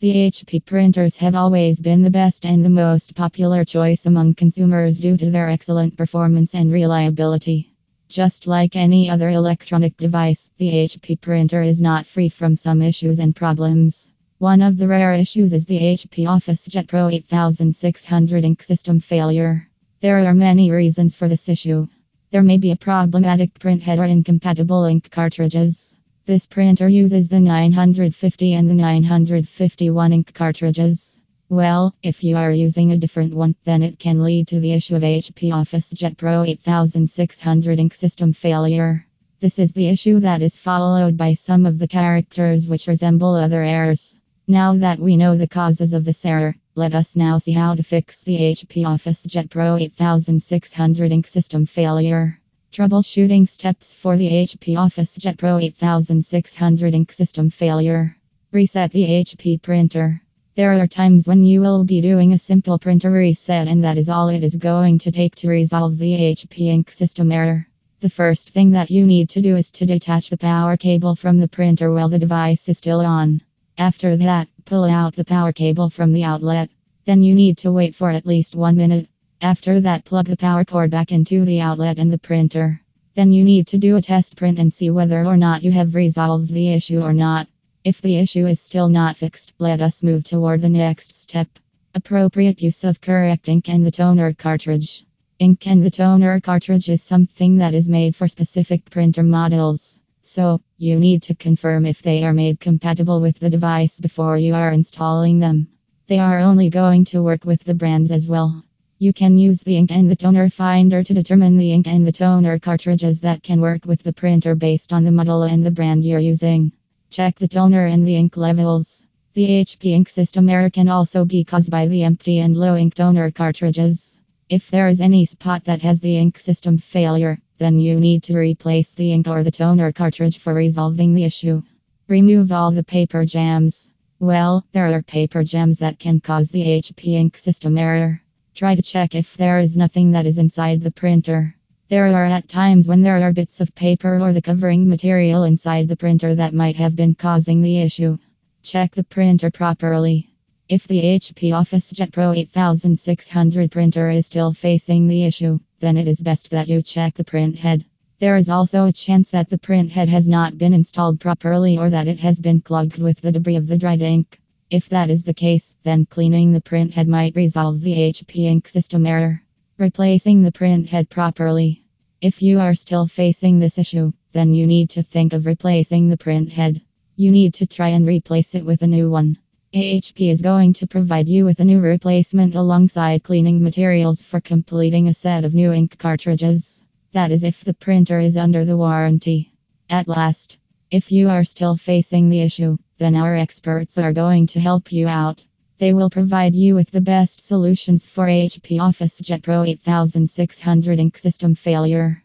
The HP printers have always been the best and the most popular choice among consumers due to their excellent performance and reliability. Just like any other electronic device, the HP printer is not free from some issues and problems. One of the rare issues is the HP OfficeJet Pro 8600 ink system failure. There are many reasons for this issue. There may be a problematic print head or incompatible ink cartridges. This printer uses the 950 and the 951 ink cartridges. Well, if you are using a different one, then it can lead to the issue of HP OfficeJet Pro 8600 ink system failure. This is the issue that is followed by some of the characters which resemble other errors. Now that we know the causes of this error, let us now see how to fix the HP OfficeJet Pro 8600 ink system failure. Troubleshooting steps for the HP OfficeJet Pro 8600 ink system failure. Reset the HP printer. There are times when you will be doing a simple printer reset, and that is all it is going to take to resolve the HP ink system error. The first thing that you need to do is to detach the power cable from the printer while the device is still on. After that, pull out the power cable from the outlet. Then you need to wait for at least one minute. After that, plug the power cord back into the outlet and the printer. Then you need to do a test print and see whether or not you have resolved the issue or not. If the issue is still not fixed, let us move toward the next step. Appropriate use of correct ink and the toner cartridge. Ink and the toner cartridge is something that is made for specific printer models. So, you need to confirm if they are made compatible with the device before you are installing them. They are only going to work with the brands as well. You can use the ink and the toner finder to determine the ink and the toner cartridges that can work with the printer based on the model and the brand you're using. Check the toner and the ink levels. The HP ink system error can also be caused by the empty and low ink toner cartridges. If there is any spot that has the ink system failure, then you need to replace the ink or the toner cartridge for resolving the issue. Remove all the paper jams. Well, there are paper jams that can cause the HP ink system error. Try to check if there is nothing that is inside the printer. There are at times when there are bits of paper or the covering material inside the printer that might have been causing the issue. Check the printer properly. If the HP OfficeJet Pro 8600 printer is still facing the issue, then it is best that you check the print head. There is also a chance that the print head has not been installed properly or that it has been clogged with the debris of the dried ink. If that is the case, then cleaning the printhead might resolve the HP ink system error. Replacing the printhead properly. If you are still facing this issue, then you need to think of replacing the printhead. You need to try and replace it with a new one. HP is going to provide you with a new replacement alongside cleaning materials for completing a set of new ink cartridges. That is if the printer is under the warranty. At last, if you are still facing the issue, then our experts are going to help you out. They will provide you with the best solutions for HP OfficeJet Pro 8600 ink system failure.